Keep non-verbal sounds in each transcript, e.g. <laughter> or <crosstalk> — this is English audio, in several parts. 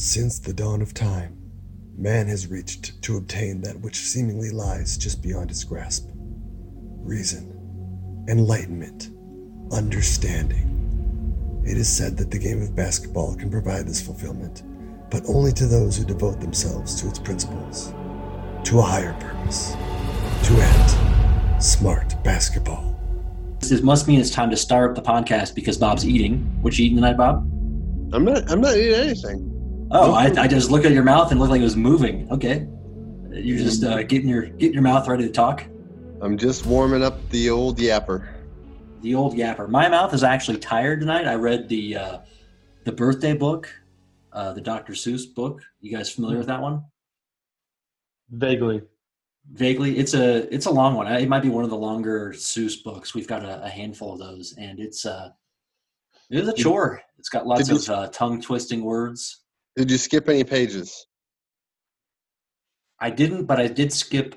Since the dawn of time, man has reached to obtain that which seemingly lies just beyond his grasp reason, enlightenment, understanding. It is said that the game of basketball can provide this fulfillment, but only to those who devote themselves to its principles, to a higher purpose, to end smart basketball. This must mean it's time to start up the podcast because Bob's eating. What you eating tonight, Bob? I'm not. I'm not eating anything. Oh, I, I just looked at your mouth and it looked like it was moving. Okay, you're just uh, getting your getting your mouth ready to talk. I'm just warming up the old yapper. The old yapper. My mouth is actually tired tonight. I read the uh, the birthday book, uh, the Dr. Seuss book. You guys familiar with that one? Vaguely. Vaguely, it's a it's a long one. It might be one of the longer Seuss books. We've got a, a handful of those, and it's uh, it is a chore. It's got lots Did you- of uh, tongue twisting words. Did you skip any pages? I didn't, but I did skip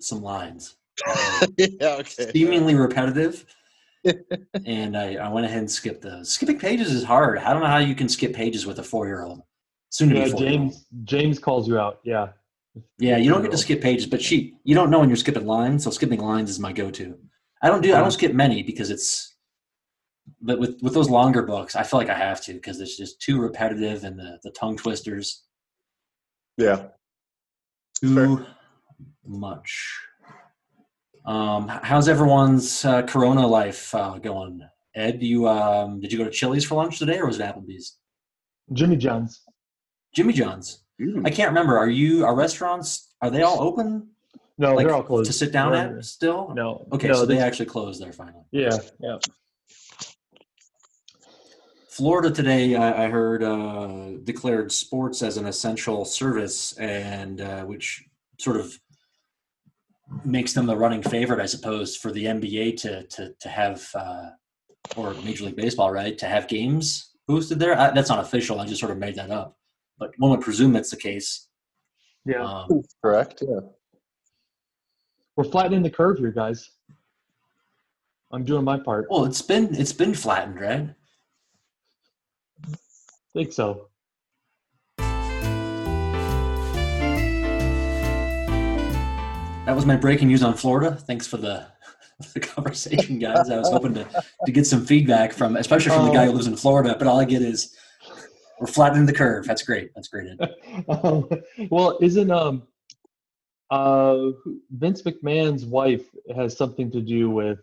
some lines. Uh, <laughs> yeah. Okay. seemingly repetitive. and I, I went ahead and skipped those. Skipping pages is hard. I don't know how you can skip pages with a four year old. Soon to Yeah, be four. James James calls you out. Yeah. Yeah, you don't get to skip pages, but she you don't know when you're skipping lines, so skipping lines is my go to. I don't do I don't skip many because it's but with with those longer books, I feel like I have to because it's just too repetitive and the, the tongue twisters Yeah. too much. Um, how's everyone's uh, Corona life uh, going? Ed, you um, did you go to Chili's for lunch today, or was it Applebee's? Jimmy John's. Jimmy John's. I can't remember. Are you are restaurants? Are they all open? No, like they're all closed. to sit down They're- at still? No. Okay, no, so they this- actually closed there finally. Yeah, yeah. Florida today, I, I heard, uh, declared sports as an essential service, and uh, which sort of makes them the running favorite, I suppose, for the NBA to to to have uh, or Major League Baseball, right, to have games boosted there. I, that's not official. I just sort of made that up, but one would presume that's the case. Yeah. Um, Correct. Yeah. We're flattening the curve here, guys. I'm doing my part. well, it's been it's been flattened, right? Think so. That was my breaking news on Florida. Thanks for the, <laughs> the conversation, guys. I was hoping to, to get some feedback from, especially from the guy who lives in Florida, but all I get is we're flattening the curve. That's great. That's great. Um, <laughs> well, isn't um uh Vince McMahon's wife has something to do with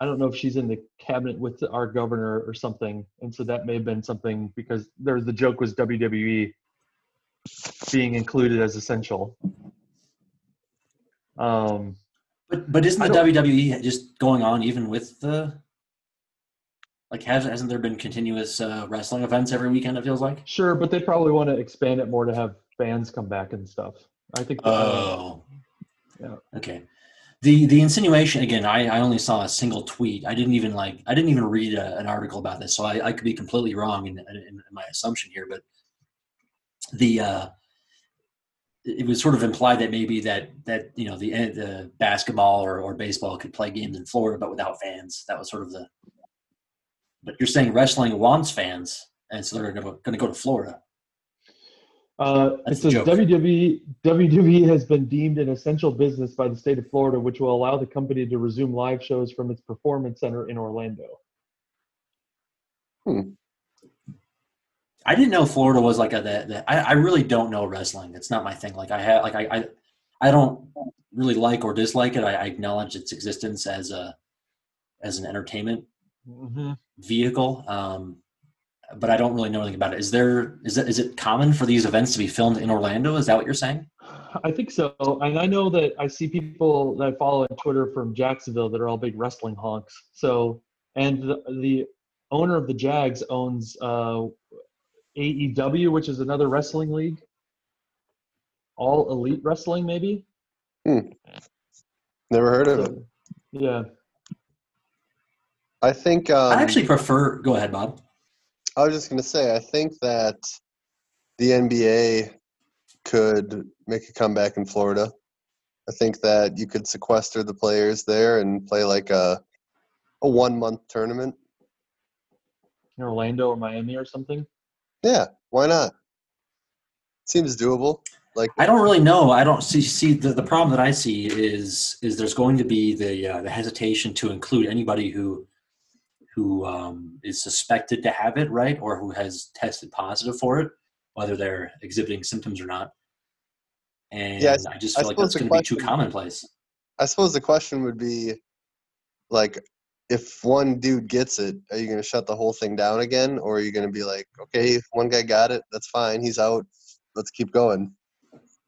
I don't know if she's in the cabinet with our governor or something, and so that may have been something because there's the joke was WWE being included as essential. Um, But but isn't the WWE just going on even with the like has hasn't there been continuous uh, wrestling events every weekend? It feels like. sure, but they probably want to expand it more to have fans come back and stuff. I think. Oh. Yeah. Okay. The the insinuation again. I, I only saw a single tweet. I didn't even like. I didn't even read a, an article about this, so I, I could be completely wrong in, in, in my assumption here. But the uh, it was sort of implied that maybe that that you know the the basketball or, or baseball could play games in Florida, but without fans. That was sort of the. But you're saying wrestling wants fans, and so they're going to go to Florida. Uh, it says. WWE WWE has been deemed an essential business by the state of Florida, which will allow the company to resume live shows from its performance center in Orlando. Hmm. I didn't know Florida was like a that. I, I really don't know wrestling. It's not my thing. Like I have like I I, I don't really like or dislike it. I, I acknowledge its existence as a as an entertainment Mm-hmm. vehicle. Um, but I don't really know anything about it. Is there is it is it common for these events to be filmed in Orlando? Is that what you're saying? I think so, and I know that I see people that I follow on Twitter from Jacksonville that are all big wrestling honks. So, and the, the owner of the Jags owns uh, AEW, which is another wrestling league. All Elite Wrestling, maybe. Never heard of it. Yeah. I think. Um, I actually prefer. Go ahead, Bob. I was just going to say, I think that the NBA could make a comeback in Florida. I think that you could sequester the players there and play like a a one month tournament. in Orlando or Miami or something. Yeah, why not? Seems doable. Like I don't really know. I don't see see the, the problem that I see is is there's going to be the uh, the hesitation to include anybody who who um, is suspected to have it, right, or who has tested positive for it, whether they're exhibiting symptoms or not. And Yeah, I just I like that's going to be too commonplace. I suppose the question would be, like, if one dude gets it, are you going to shut the whole thing down again, or are you going to be like, okay, one guy got it, that's fine, he's out, let's keep going.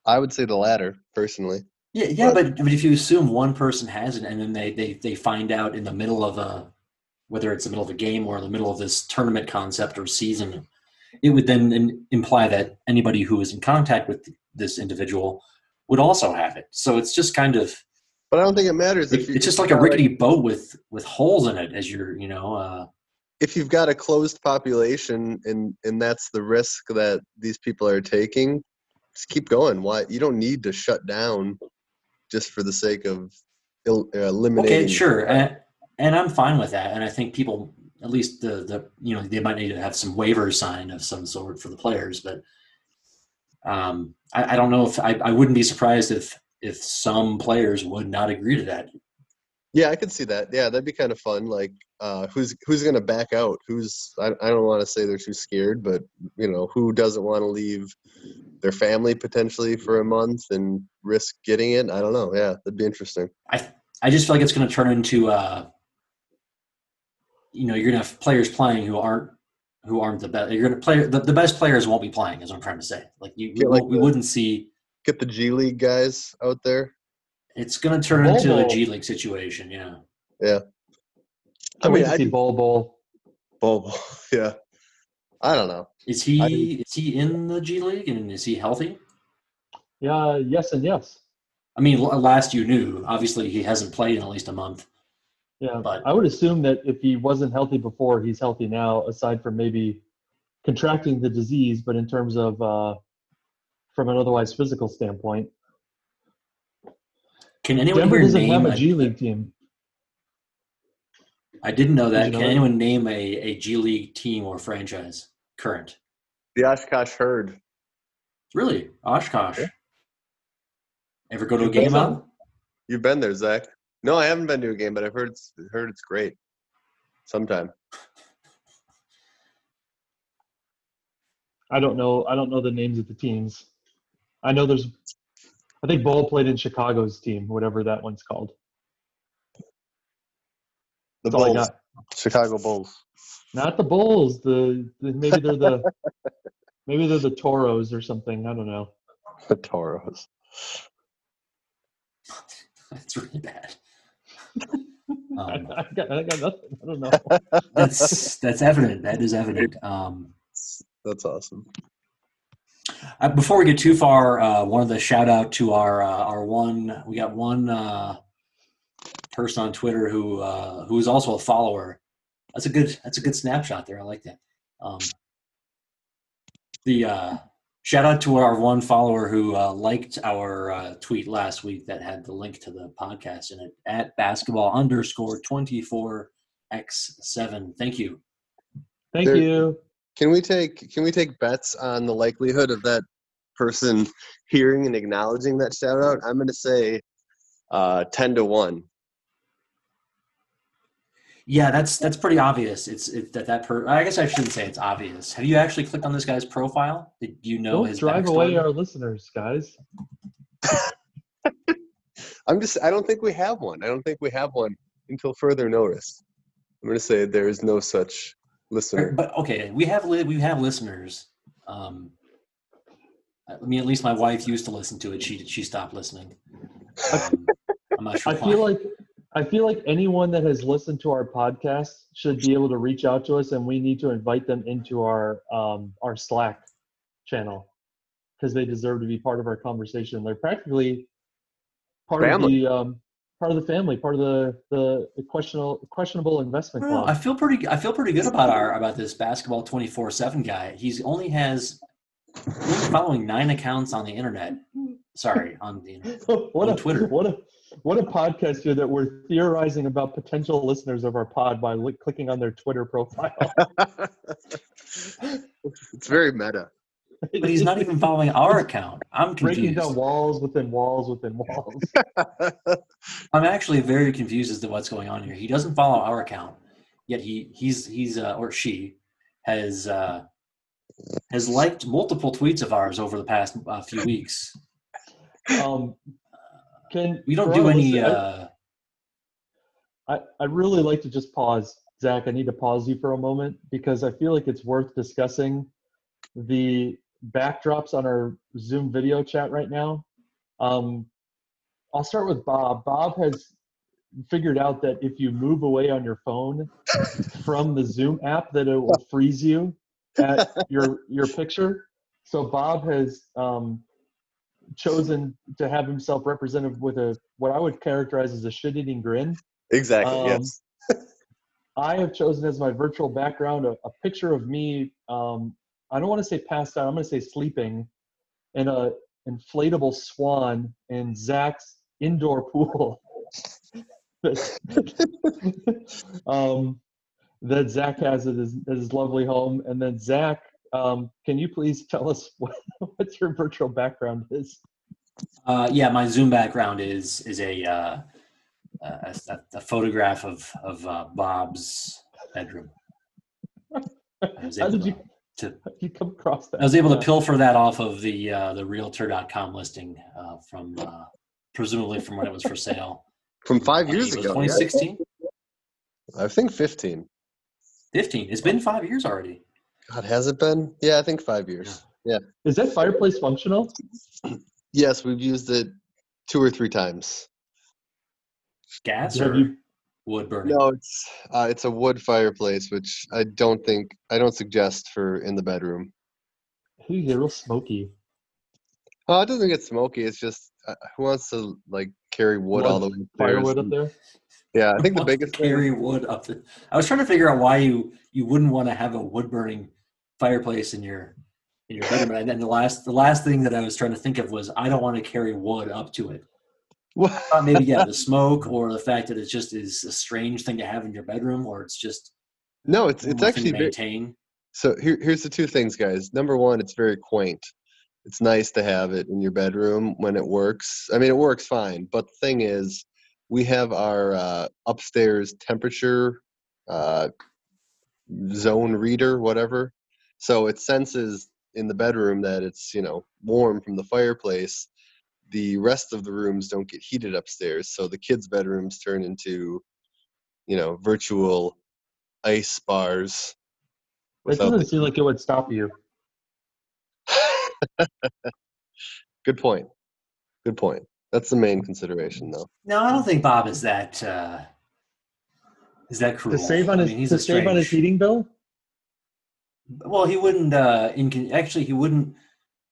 I would say the latter, personally. Yeah, yeah, But- but, but if you assume one person has it and then they, they, they find out in the middle of a, whether it's the middle of a game or in the middle of this tournament concept or season, it would then imply that anybody who is in contact with this individual would also have it. So it's just kind of, But I don't think it matters if it- it's just like a rickety boat with, with holes in it as you're, you know, uh, if you've got a closed population and and that's the risk that these people are taking, just keep going. Why you don't need to shut down just for the sake of uh, eliminating. Okay, sure, and I'm fine with that. And I think people, at least the the you know, they might need to have some waiver signed of some sort for the players. But um, I, I don't know if I, I wouldn't be surprised if if some players would not agree to that. Yeah, I could see that. Yeah, that'd be kind of fun. Like, uh, who's who's gonna back out? Who's I, I don't want to say they're too scared, but you know, who doesn't want to leave their family potentially for a month and risk getting it? I don't know. Yeah, that'd be interesting. I I just feel like it's going to turn into uh, you know, you're going to have players playing who aren't who aren't the best. You're going to play the, the best players won't be playing. Is what I'm trying to say. Like you, we, like we the- wouldn't see. Get the G League guys out there. It's going to turn into a Bobo. G League situation. Yeah. I I mean, mean, to I see Bol Bol. Bobo. <laughs> Yeah, I don't know. Is he I- is he in the G League and is he healthy? Yeah, yes and yes. I mean, last you knew, obviously he hasn't played in at least a month. Yeah, But- I would assume that if he wasn't healthy before, he's healthy now. Aside from maybe contracting the disease, but in terms of uh, from an otherwise physical standpoint, Can anyone Denver here doesn't name? have a a- G League team. I didn't know that. you know Can that? anyone name a, a G League team or franchise current? The Oshkosh Herd. Really, Oshkosh. Yeah. Ever go to a You've been game there? out? You've been there, Zach. No, I haven't been to a game, but I've heard it's heard it's great. Sometime. I don't know. I don't know the names of the teams. I know there's. I think Bol played in Chicago's team, whatever that one's called. The That's all I Bulls, got. Chicago Bulls. Not the Bulls. The, the maybe they're the <laughs> maybe they're the Toros or something. I don't know. The Toros. <laughs> That's really bad. I, Um, <laughs> I, got, I got nothing. I don't know. <laughs> that's that's evident. That is evident. Um, That's awesome. Uh, before we get too far, uh, wanted to shout out to our uh, our one. We got one uh, person on Twitter who uh, who is also a follower. That's a good that's a good snapshot there. I like that. Um, the uh, shout out to our one follower who uh, liked our uh, tweet last week that had the link to the podcast in it at basketball underscore twenty four x seven. Thank you. Thank There- you. Can we take can we take bets on the likelihood of that person hearing and acknowledging that shout out? I'm gonna say uh, ten to one. Yeah, that's that's pretty obvious. It's it, that that per. I guess I shouldn't say it's obvious. Have you actually clicked on this guy's profile? Did you know Don't his drive backstory? away our listeners, guys. <laughs> I'm just I don't think we have one. I don't think we have one until further notice. I'm gonna say there is no such listener. But okay, we have li- we have listeners. Um, I mean, at least my wife used to listen to it. She she stopped listening. <laughs> Um, I'm not sure. I why. feel like I feel like anyone that has listened to our podcast should be able to reach out to us, and we need to invite them into our um, our Slack channel because they deserve to be part of our conversation. They're practically part Family. of the um, part of the family, part of the the, the questionable questionable investment Well, I feel pretty. I feel pretty good about our about this basketball twenty four seven guy. He's only has only following nine accounts on the internet. Sorry, on the <laughs> internet. what on a Twitter. what a what a podcast here that we're theorizing about potential listeners of our pod by li- clicking on their Twitter profile. <laughs> it's very meta. But he's not even following our account. I'm confused. breaking confused. down walls within walls within walls. <laughs> I'm actually very confused as to what's going on here. He doesn't follow our account, yet he he's he's uh, or she has uh, has liked multiple tweets of ours over the past uh, few weeks. Um, can We don't do any. listener- Uh, I, I'd really like to just pause. Zach, I need to pause you for a moment because I feel like it's worth discussing the backdrops on our Zoom video chat right now. Um, I'll start with Bob. Bob has figured out that if you move away on your phone from the Zoom app, that it will freeze you at your your picture. So Bob has um, chosen to have himself represented with a what I would characterize as a shit-eating grin. exactly. Um, yes. <laughs> I have chosen as my virtual background a, a picture of me. Um, I don't want to say passed out. I'm going to say sleeping in a inflatable swan in Zach's indoor pool. <laughs> um, that Zach has at his, at his lovely home. And then Zach, um, can you please tell us <laughs> what, what your virtual background is? uh, yeah, my Zoom background is is a uh, a, a, a photograph of of uh, Bob's bedroom. I was <laughs> How able did you, to, to did you come across that? I was able to pilfer that off of the uh, the Realtor.com listing uh, from uh, presumably from when it was for sale. From five years it was ago. yeah. 2016, I think 15. 15. It's been five years already. God, has it been? Yeah, I think five years. Yeah. Is that fireplace functional? Yes, we've used it two or three times. Gas or you wood burning? No, it's uh, it's a wood fireplace, which I don't think I don't suggest for in the bedroom. Ooh, you get real smoky. Oh, it doesn't get smoky. It's just uh, who wants to like carry wood all the way upstairs? Firewood up there. Yeah, I think the Wants to biggest thing. carry wood up the. I was trying to figure out why you you wouldn't want to have a wood burning fireplace in your in your bedroom, and then the last the last thing that I was trying to think of was I don't want to carry wood up to it. Uh, maybe yeah, the smoke or the fact that it just is a strange thing to have in your bedroom, or it's just no, it's it's actually very, maintain. so. Here, here's the two things, guys. Number one, it's very quaint. It's nice to have it in your bedroom when it works. I mean, it works fine. But the thing is, we have our uh, upstairs temperature uh, zone reader, whatever. So it senses in the bedroom that it's you know warm from the fireplace. The rest of the rooms don't get heated upstairs, so the kids' bedrooms turn into, you know, virtual ice bars. That without doesn't the- seem like it would stop you. <laughs> Good point. Good point. That's the main consideration, though. No, I don't think Bob is that uh, is that cruel. To save on I his mean, to a save on his heating bill. Well, he wouldn't. Uh, incon- actually, he wouldn't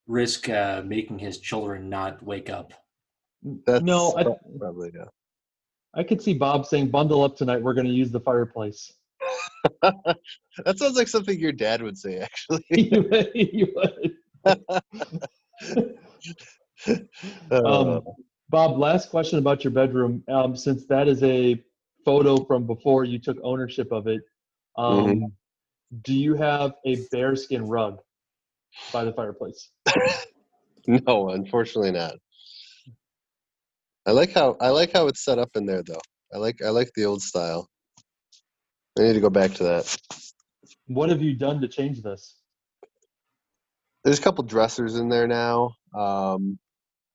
risk uh, making his children not wake up. That's no, I, probably yeah. I could see Bob saying, "Bundle up tonight. We're going to use the fireplace." <laughs> that sounds like something your dad would say, actually. <laughs> You would- you would. <laughs> Uh, Um, Bob, last question about your bedroom. Um, since that is a photo from before you took ownership of it, um, Mhm. Do you have a bearskin rug by the fireplace? <laughs> no, unfortunately not. I like how I like how it's set up in there, though. I like I like the old style. I need to go back to that. What have you done to change this? There's a couple dressers in there now. Um,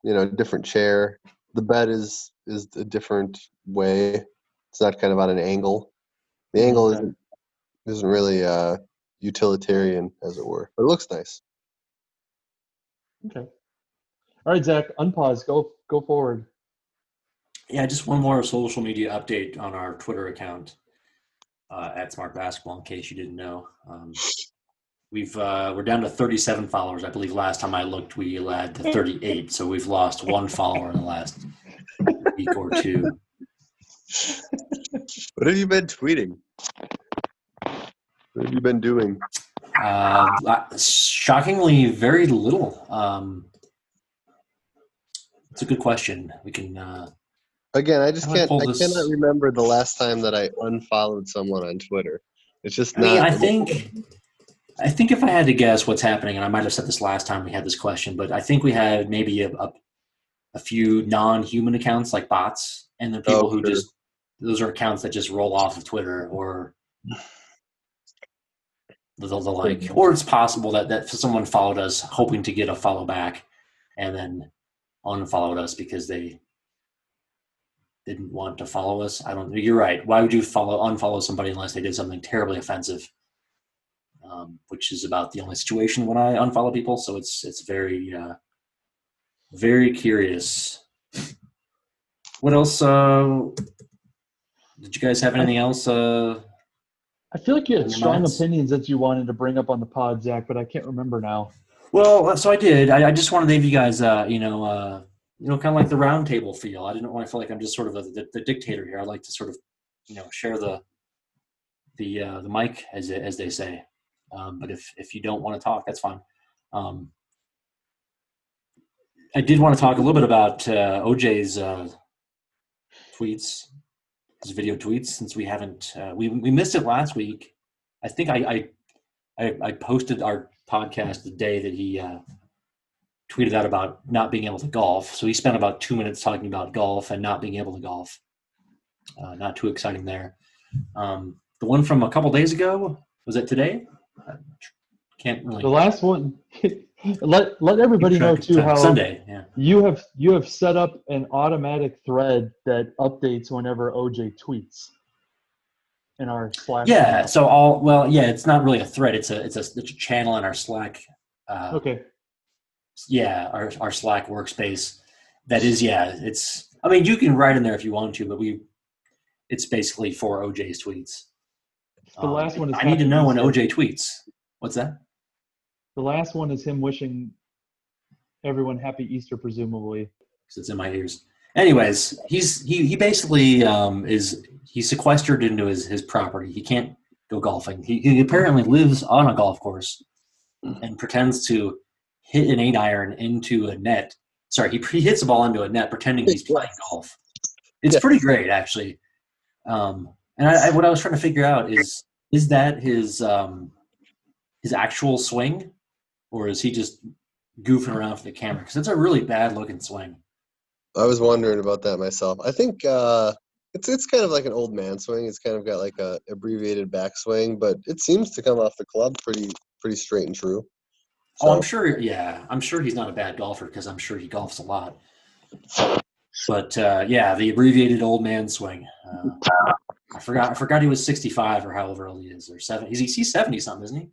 you know, different chair. The bed is is a different way. It's not kind of on an angle. The angle Okay. isn't isn't really uh, utilitarian, as it were. But it looks nice. Okay. All right, Zach, unpause. Go go forward. Yeah, just one more social media update on our Twitter account uh, at Smart Basketball. In case you didn't know, um, we've uh, we're down to 37 followers. I believe last time I looked, we led to 38. So we've lost one follower in the last week or two. What have you been tweeting? What have you been doing? Uh, shockingly, very little. Um, it's a good question. We can. Uh, Again, I just can't. I this- cannot remember the last time that I unfollowed someone on Twitter. It's just I not. mean, I think I think if I had to guess what's happening, and I might have said this last time we had this question, but I think we had maybe a, a, a few non-human accounts like bots, and then people Oh, who sure. just those are accounts that just roll off of Twitter or the, the like. Or it's possible that that someone followed us hoping to get a follow back, and then unfollowed us because they didn't want to follow us. I don't. You're right. Why would you follow unfollow somebody unless they did something terribly offensive? Um, which is about the only situation when I unfollow people. So it's it's very uh, very curious. What else? Uh, did you guys have anything else? Uh, I feel like you had strong minds? opinions that you wanted to bring up on the pod, Zach, but I can't remember now. well, so I did. I, I just wanted to give you guys, uh, you know, uh, you know, kind of like the roundtable feel. I didn't want to feel like I'm just sort of a, the, the dictator here. I like to sort of, you know, share the the uh, the mic, as they- as they say. Um, but if if you don't want to talk, that's fine. Um, I did want to talk a little bit about uh, OJ's uh, tweets, his video tweets, since we haven't uh, we we missed it last week. I think I I, I, I posted our podcast the day that he uh, tweeted out about not being able to golf. So he spent about two minutes talking about golf and not being able to golf. Uh, not too exciting there. Um, the one from a couple days ago was it today? I can't really. The last one, <laughs> let let everybody know too how Sunday. Yeah. you have you have set up an automatic thread that updates whenever OJ tweets in our Slack. Yeah. channel. So all well, yeah. It's not really a thread. It's a it's a, it's a channel in our Slack. Uh, Okay. yeah our, our slack workspace that is yeah it's i mean you can write in there if you want to but we it's basically for oj's tweets The Um, last one is i need to know when oj tweets what's that The last one is him wishing everyone happy Easter, presumably. because it's in my ears. Anyways he's he, he basically um is he's sequestered into his his property. He can't go golfing. He, he apparently lives on a golf course and pretends to hit an eight iron into a net. Sorry he, he hits the ball into a net pretending he's playing golf. It's pretty great actually. Um and I, I what i was trying to figure out is is that his um his actual swing or is he just goofing around for the camera because it's a really bad looking swing I was wondering about that myself. I think uh, it's it's kind of like an old man swing. It's kind of got like a abbreviated backswing, but it seems to come off the club pretty pretty straight and true. Oh, I'm sure. Yeah, I'm sure he's not a bad golfer because I'm sure he golfs a lot. But uh, yeah, the abbreviated old man swing. Uh, I forgot. I forgot he was 65 or however old he is, or seven. He's he's 70 something, isn't he?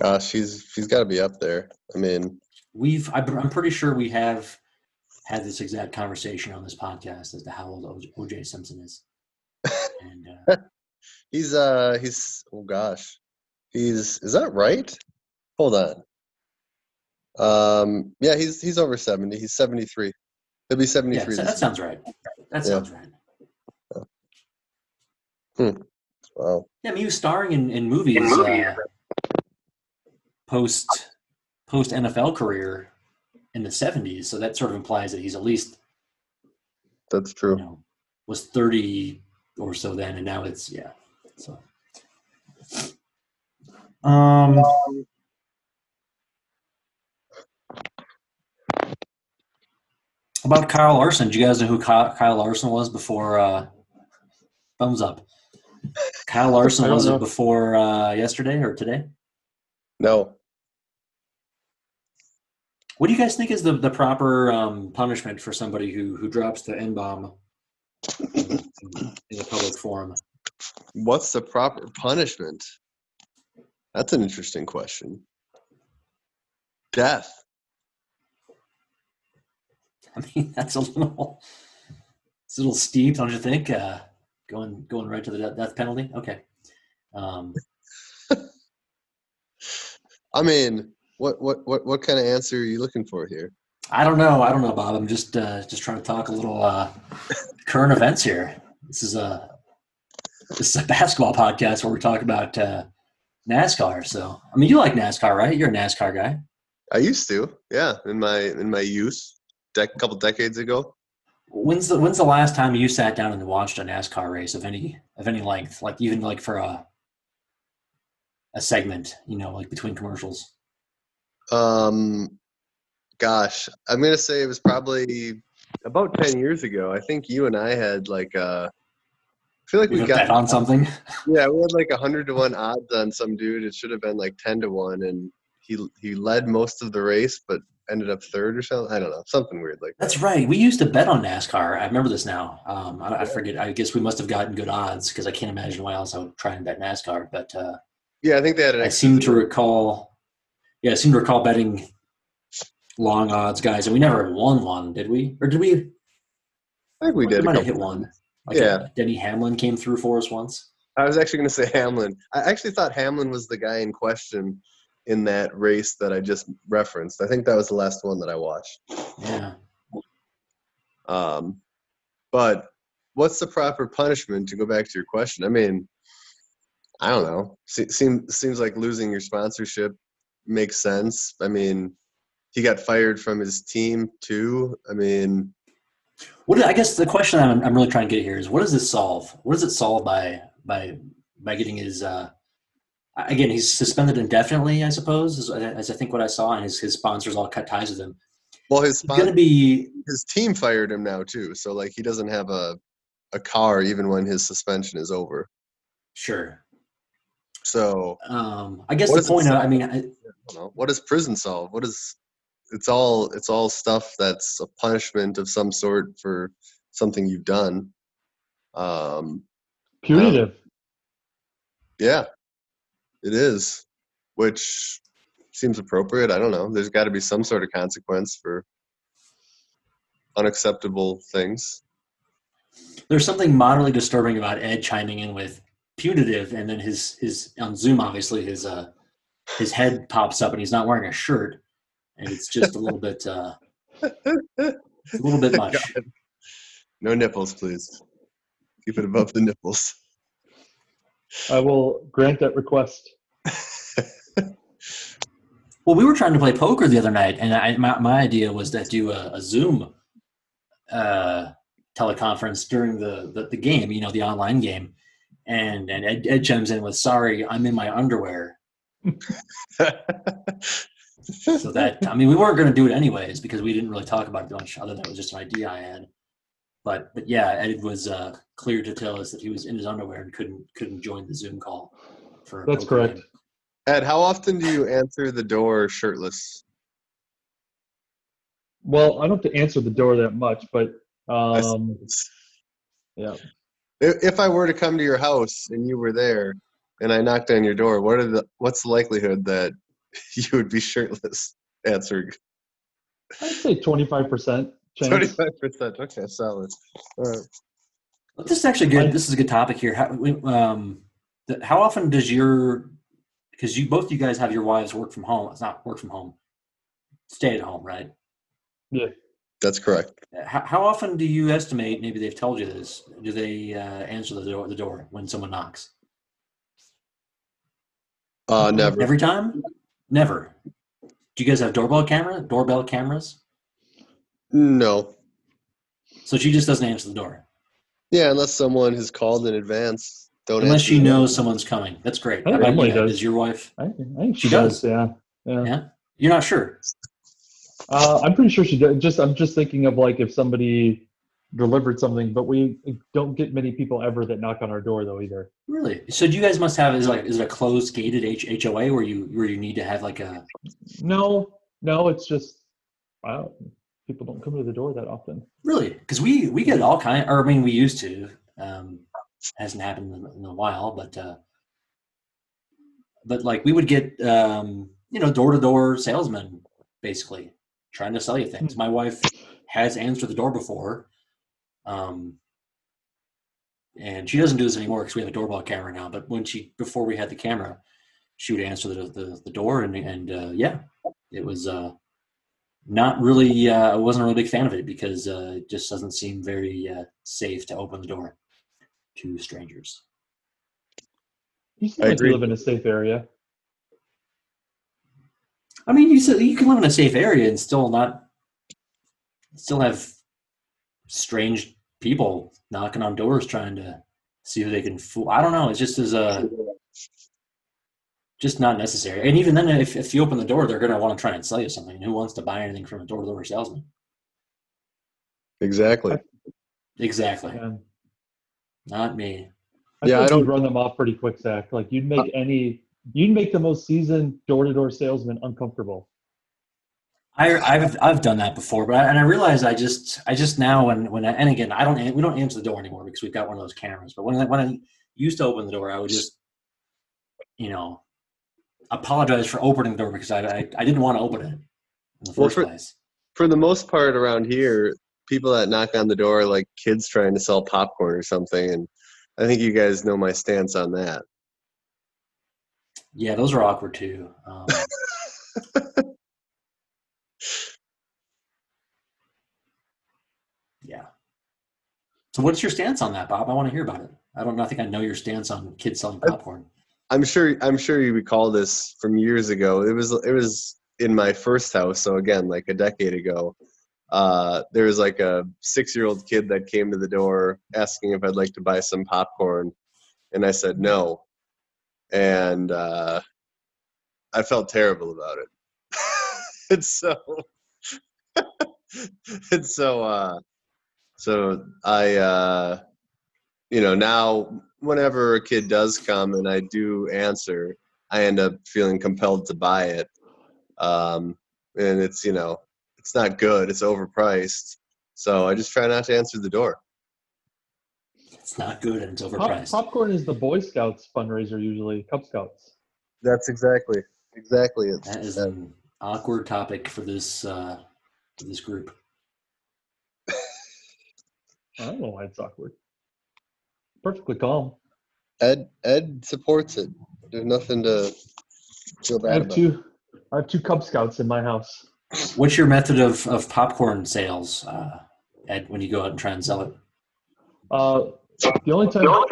Gosh, he's he's got to be up there. I mean, We've. I'm pretty sure we have had this exact conversation on this podcast as to how old OJ Simpson is. <laughs> And uh, he's uh he's oh gosh, he's is that right? Hold on. Um, yeah, he's he's over seventy. He's seventy three. He'll be seventy three. yeah, that sounds right. That Yeah. sounds right. wow. Yeah, I mean, he was starring in, in movies uh, post post NFL career in the '70s, so that sort of implies that he's at least That's you true. know was 30 or so then, and now it's yeah. So, um, about Kyle Larson, do you guys know who Kyle, Kyle Larson was before? Uh, thumbs up. Kyle <laughs> Larson was know. it before uh, yesterday or today? No, What do you guys think is the, the proper um, punishment for somebody who, who drops the N bomb in, in a public forum? what's the proper punishment? That's an interesting question. Death. I mean, <laughs> that's a little, it's a little steep, don't you think? Uh, going going right to the death- death penalty. Okay. Um, <laughs> I mean, what what what what kind of answer are you looking for here? I don't know. I don't know, Bob. I'm just uh, just trying to talk a little uh, current events here. This is a this is a basketball podcast where we talk about uh, NASCAR. So, I mean, you like NASCAR, right? You're a NASCAR guy. I used to, yeah, in my in my youth, a couple decades ago. When's the when's the last time you sat down and watched a NASCAR race of any of any length, like even like for a a segment, you know, like between commercials? Um, gosh, I'm gonna say it was probably about ten years ago. I think you and I had like uh, I feel like We we got on something. <laughs> yeah, we had like a hundred to one odds on some dude. It should have been like ten to one, and he he led most of the race, but ended up third or something. I don't know, something weird like that. That's right. We used to bet on NASCAR. I remember this now. Um, I, I forget. I guess we must have gotten good odds because I can't imagine why else I would try and bet NASCAR. But uh, Yeah, I think they had an. I seem to recall. Yeah, I seem to recall betting long odds guys, and we never won one, did we? Or did we? I think we did. a might have hit one. Like Yeah. Denny Hamlin came through for us once. I was actually going to say Hamlin. I actually thought Hamlin was the guy in question in that race that I just referenced. I think that was the last one that I watched. Yeah. Um, but what's the proper punishment to go back to your question? I mean, I don't know. Se- seems seems like losing your sponsorship makes sense. I mean, he got fired from his team too. I mean, What I guess the question I'm, I'm really trying to get here is what does this solve? What does it solve by by by getting his uh, again he's suspended indefinitely? I suppose is, as I think what I saw, and his his sponsors all cut ties with him. well, his to be his team fired him now too. So like he doesn't have a a car even when his suspension is over. sure. So Um, I guess the point. Of. I mean, I, I don't know. What does prison solve? What is it's all it's all stuff that's a punishment of some sort for something you've done. Um, Punitive. yeah, it is, which seems appropriate. I don't know. There's got to be some sort of consequence for unacceptable things. there's something moderately disturbing about Ed chiming in with punitive, and then his his on Zoom, obviously his uh his head pops up, and he's not wearing a shirt, and it's just a little <laughs> bit uh a little bit much. No nipples, please. Keep it above the nipples. I will grant that request. <laughs> Well, we were trying to play poker the other night, and I, my, my idea was to do a, a Zoom uh, teleconference during the, the, the game, you know, the online game. And and Ed, Ed chimes in with, "Sorry, I'm in my underwear." So that I mean, we weren't going to do it anyways because we didn't really talk about it much, other than it was just an idea I had. But but yeah, Ed was uh, clear to tell us that he was in his underwear and couldn't couldn't join the Zoom call. For That's correct. game. Ed, how often do you answer the door shirtless? Well, I don't have to answer the door that much, but <laughs> um, yeah. If if I were to come to your house and you were there, and I knocked on your door, what are the what's the likelihood that <laughs> you would be shirtless answering? I'd say 25% Twenty-five percent. Okay, solid. All right. This is actually good. This is a good topic here. How, um, how often does your because you both you guys have your wives work from home? It's not work from home, stay at home, right? Yeah, that's correct. How, how often do you estimate? Maybe they've told you this. Do they uh, answer the door, the door when someone knocks? Uh, never. Every time? Never. Do you guys have doorbell camera? Doorbell cameras? No. So she just doesn't answer the door Yeah, unless someone has called in advance. Don't unless she the door. knows someone's coming. That's great. I think about you, Emily Ed? does. Does your wife? I, think- I think She she does. Yeah. Yeah. Yeah. You're not sure. Uh, I'm pretty sure she does. Just I'm just thinking of like if somebody delivered something, but we don't get many people ever that knock on our door though either. Really? So you guys must have is it like is it a closed gated H- HOA where you where you need to have like a No, no, it's just wow, people don't come to the door that often. really because we we get all kind or I mean we used to um hasn't happened in, in a while but uh but like we would get um you know door to door salesmen basically trying to sell you things. My wife has answered the door before, um and she doesn't do this anymore because we have a doorbell camera now. But when she before we had the camera, she would answer the the, the door and and uh, yeah, it was uh, not really. Uh, I wasn't a really big fan of it because uh, it just doesn't seem very uh, safe to open the door to strangers. You seem I like you live in a safe area. I mean, you said you can live in a safe area and still not still have strange people knocking on doors trying to see who they can fool. I don't know. It's just as a just not necessary. And even then, if, if you open the door, they're going to want to try and sell you something. And who wants to buy anything from a door to door salesman? Exactly. Exactly. And Not me. I Yeah, I don't- run them off pretty quick, Zach. Like you'd make uh, any, you'd make the most seasoned door-to-door salesman uncomfortable. I, I've I've done that before, but I, and I realize I just I just now when when I, and again I don't we don't answer the door anymore because we've got one of those cameras. But when I, when I used to open the door, I would just you know apologize for opening the door because I I, I didn't want to open it in the Well, first for- place. For the most part around here, people that knock on the door are like kids trying to sell popcorn or something, and I think you guys know my stance on that. Yeah, those are awkward too. Um, <laughs> yeah. So, what's your stance on that, Bob? I want to hear about it. I don't. I think I know your stance on kids selling popcorn. I'm sure I'm sure you recall this from years ago. It was it was in my first house, so again, like a decade ago. Uh, there was like a six year old kid that came to the door asking if I'd like to buy some popcorn, and I said no, and uh, I felt terrible about it. <laughs> and so, <laughs> and so, uh, so I, uh, you know, now whenever a kid does come and I do answer, I end up feeling compelled to buy it. Um, and it's, you know, it's not good. It's overpriced. So I just try not to answer the door. It's not good and it's Pop, overpriced. popcorn is the Boy Scouts fundraiser usually, Cub Scouts. That's exactly, exactly it. That is an awkward topic for this uh, for this group. I don't know why it's awkward. Perfectly calm. Ed, Ed supports it. There's nothing to feel bad I bad have about. two. I have two Cub Scouts in my house. What's your method of, of popcorn sales, uh, Ed, when you go out and try and sell it? Uh, the only time. What?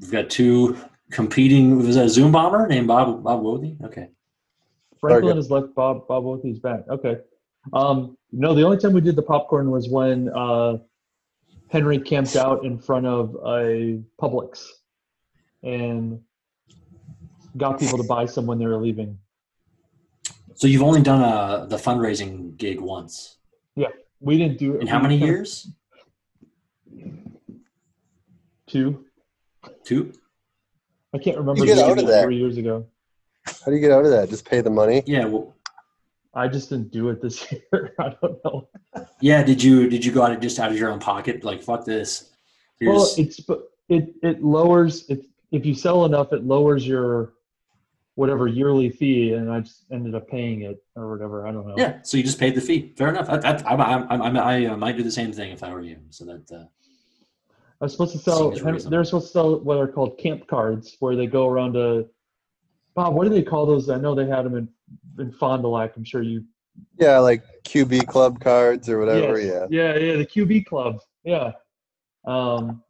We've got two competing. Was that a Zoom bomber named Bob Bob Wothy? Okay. Franklin has left. Bob Bob Wothy's back. Okay. Um, no, the only time we did the popcorn was when uh, Henry camped out in front of a Publix and got people to buy some when they were leaving. So you've only done a the fundraising gig once. Yeah, we didn't do it. In how many kinda- years? Two. Two. I can't remember. You get out of that? Three years ago. How do you get out of that? Just pay the money? Yeah. Well, I just didn't do it this <laughs> year. I don't know. yeah. Did you did you go out of just out of your own pocket? Like fuck this. Here's, Well, it's it it lowers if if you sell enough, it lowers your whatever yearly fee, and I just ended up paying it or whatever. I don't know. yeah. So you just paid the fee. Fair enough. I, I, I, I, I, I might do the same thing if I were you. So that. Uh, I was supposed to sell. They're supposed to sell what are called camp cards, where they go around to. Bob, what do they call those? I know they had them in in Fond du Lac. I'm sure you. Yeah, like QB club cards or whatever. Yes. Yeah. Yeah, yeah, the QB club. Yeah. Um,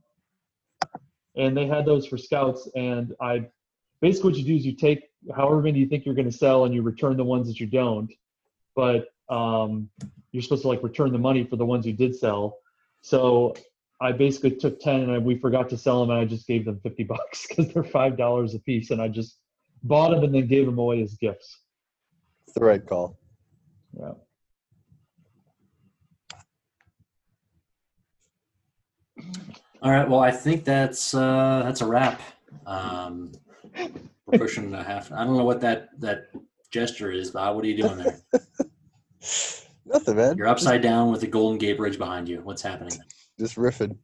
and they had those for scouts, and I basically what you do is you take however many you think you're going to sell, and you return the ones that you don't. But um, you're supposed to like return the money for the ones you did sell. So I basically took ten, and I, we forgot to sell them, and I just gave them fifty <laughs> bucks because they're five dollars a piece, and I just bought them and then gave them away as gifts. It's the right call. Yeah. all right. Well, I think that's uh, that's a wrap. Um, we're pushing a half. I don't know what that that gesture is, Bob. What are you doing there? <laughs> Nothing, man. You're upside down with the Golden Gate Bridge behind you. What's happening? Just riffing.